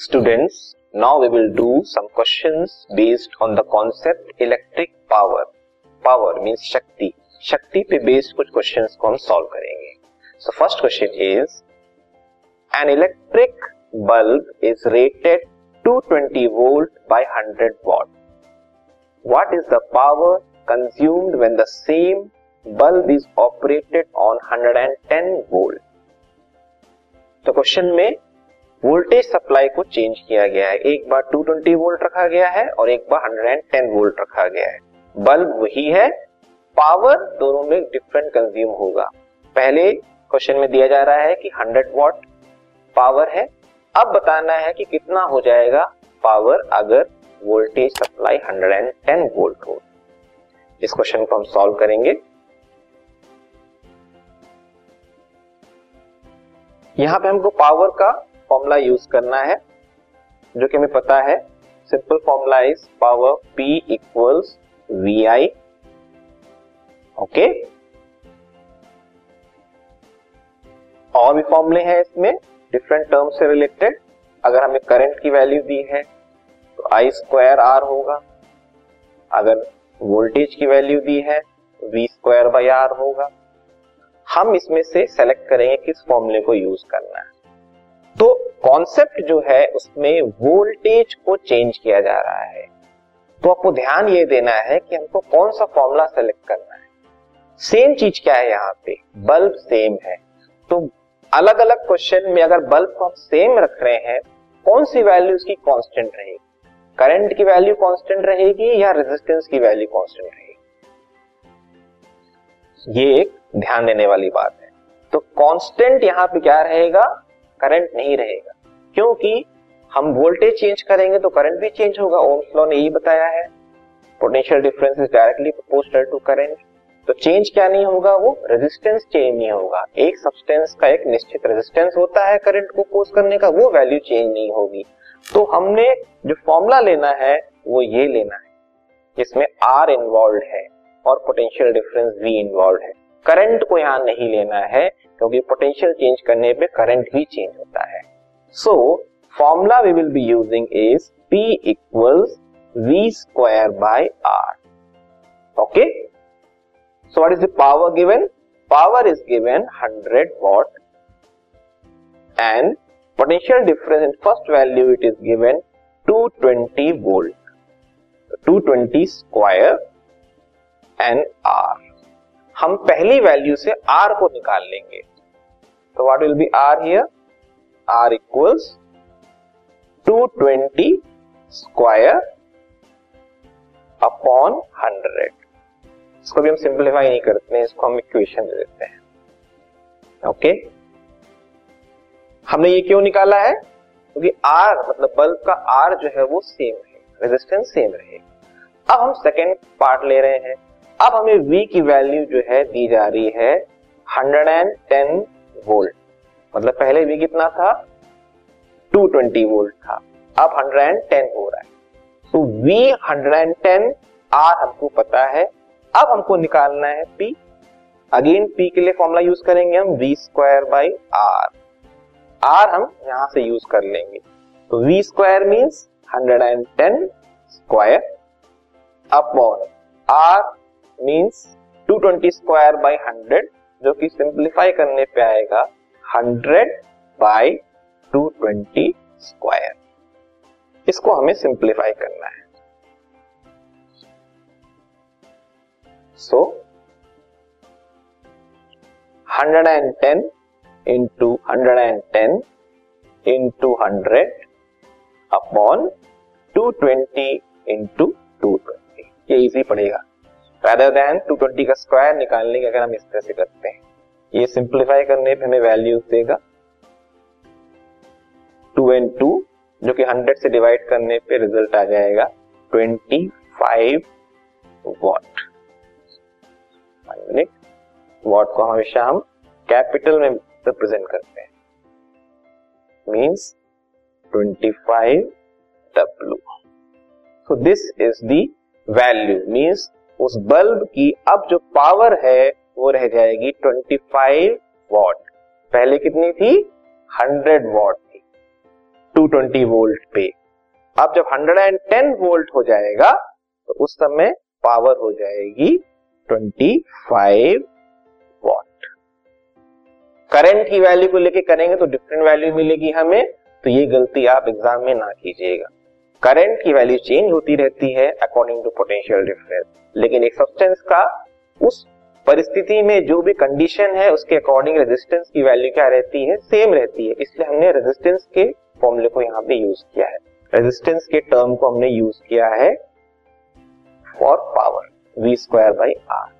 Students now we will do some questions based on the concept electric power power mean शक्ति शक्ति पे based कुछ question को हम सॉल्व करेंगे so first question is an electric bulb is rated 220 volt by 100 watt what is the power consumed when the same bulb is operated on 110 volt तो question में voltage supply को change किया गया है। एक बार 220 वोल्ट रखा गया है और एक बार 110 वोल्ट रखा गया है। बल्ब वही है। पावर दोनों में डिफरेंट कंज्यूम होगा। पहले क्वेश्चन में दिया जा रहा है कि 100 वॉट पावर है। अब बताना है कि कितना हो जाएगा पावर अगर वोल्टेज सप्लाई 110 वोल्ट हो। इस क्वेश्चन को हम सॉल्व करेंगे। यहाँ पे हमको पावर का फॉर्मूला यूज़ करना है, जो कि हमें पता है simple formula is power P equals V I okay और भी फॉर्मूले हैं इसमें डिफरेंट टर्म से रिलेटेड अगर हमें करंट की वैल्यू दी है तो आई स्क्वायर आर होगा। अगर वोल्टेज की वैल्यू दी है वी स्क्वायर बाई आर होगा। हम इसमें से सेलेक्ट करेंगे किस फॉर्मूले को यूज़ करना है। तो कॉन्सेप्ट जो है, उसमें वोल्टेज को चेंज किया जा रहा है। तो आपको ध्यान ये देना है कि हमको कौन सा फॉर्मूला सेलेक्ट करना है। सेम चीज़ क्या है यहाँ पे? बल्ब सेम है। तो अलग अलग क्वेश्चन में अगर बल्ब को हम सेम रख रहे हैं, कौन सी वैल्यू उसकी कांस्टेंट रहेगी? करंट की वैल्यू कांस्टेंट रहेगी या रेजिस्टेंस की वैल्यू कांस्टेंट रहेगी? ये एक ध्यान देने वाली बात है। तो कांस्टेंट यहाँ पे क्या रहेगा? करंट नहीं रहेगा। क्योंकि हम वोल्टेज चेंज करेंगे तो करंट भी चेंज होगा। ओम्स लॉ ने यही बताया है। Potential difference is directly proportional to current तो चेंज क्या नहीं होगा? वो रेजिस्टेंस चेंज नहीं होगा। एक सब्सटेंस का एक निश्चित रेजिस्टेंस होता है करंट को कोस करने का। वो वैल्यू चेंज नहीं होगी। तो हमने जो फॉर्मूला लेना है, वो ये लेना है। जिसमें आर इन्वॉल्व है और पोटेंशियल डिफरेंस वी इन्वॉल्व है। करंट को यहाँ नहीं लेना है, क्योंकि पोटेंशियल चेंज करने पे करंट भी चेंज होता है। So formula we will be using is P equals V square by R okay so what is the power given power is given 100 watt and potential difference in first value it is given 220 volt 220 square and R हम पहली value से R को निकाल लेंगे। तो what will be R here R equals 220 square upon 100 इसको भी हम सिंप्लीफाई नहीं करते हैं, इसको हम इक्वेशन दे देते हैं। Okay okay? हमने ये क्यों निकाला है? क्योंकि आर मतलब बल्ब का आर जो है वो सेम है रेजिस्टेंस सेम रहेगा। अब हम सेकेंड पार्ट ले रहे हैं। अब हमें V की वैल्यू जो है दी जा रही है 110 वोल्ट मतलब पहले V कितना था? 220 वोल्ट था। अब 110 हो रहा है। तो V 110 R हमको पता है। अब हमको निकालना है P अगेन P के लिए फॉर्मूला यूज़ करेंगे हम V square by R R हम यहाँ से यूज़ कर लेंगे। तो V square means 110 square upon R means 220 square by 100 जो कि सिंप्लीफाई करने पे आएगा 100 बाय 220 स्क्वायर इसको हमें सिंप्लीफाई करना है। So so, 110 into 110 into 100 upon 220 into 220 ये इजी पड़ेगा। Rather देन 220 का स्क्वायर निकालने के अगर हम इस तरह से करते हैं, ये सिंप्लीफाई करने पे हमें वैल्यू देगा टू एंड टू जो कि 100 से डिवाइड करने पे रिज़ल्ट आ जाएगा 25 वॉट मिनट वॉट को हमेशा हम कैपिटल में रिप्रेजेंट करते हैं. Means 25 W so this is the value means उस बल्ब की अब जो पावर है, वो रह जाएगी 25 वॉट पहले कितनी थी? 100 वॉट थी 220 वोल्ट पे। अब जब 110 वोल्ट हो जाएगा तो उस समय पावर हो जाएगी 25 वॉट करंट की वैल्यू को लेके करेंगे तो डिफरेंट वैल्यू मिलेगी हमें तो ये गलती आप एग्ज़ाम में ना कीजिएगा। करंट की वैल्यू चेंज होती रहती है अकॉर्डिंग टू पोटेंशियल डिफरेंस लेकिन एक सब्सटेंस का उस परिस्थिति में जो भी कंडीशन है, उसके अकॉर्डिंग रेजिस्टेंस की वैल्यू क्या रहती है? सेम रहती है। इसलिए हमने रेजिस्टेंस के फॉर्मूले को यहाँ पे यूज़ किया है। रेजिस्टेंस के टर्म को हमने यूज़ किया है for power V square by R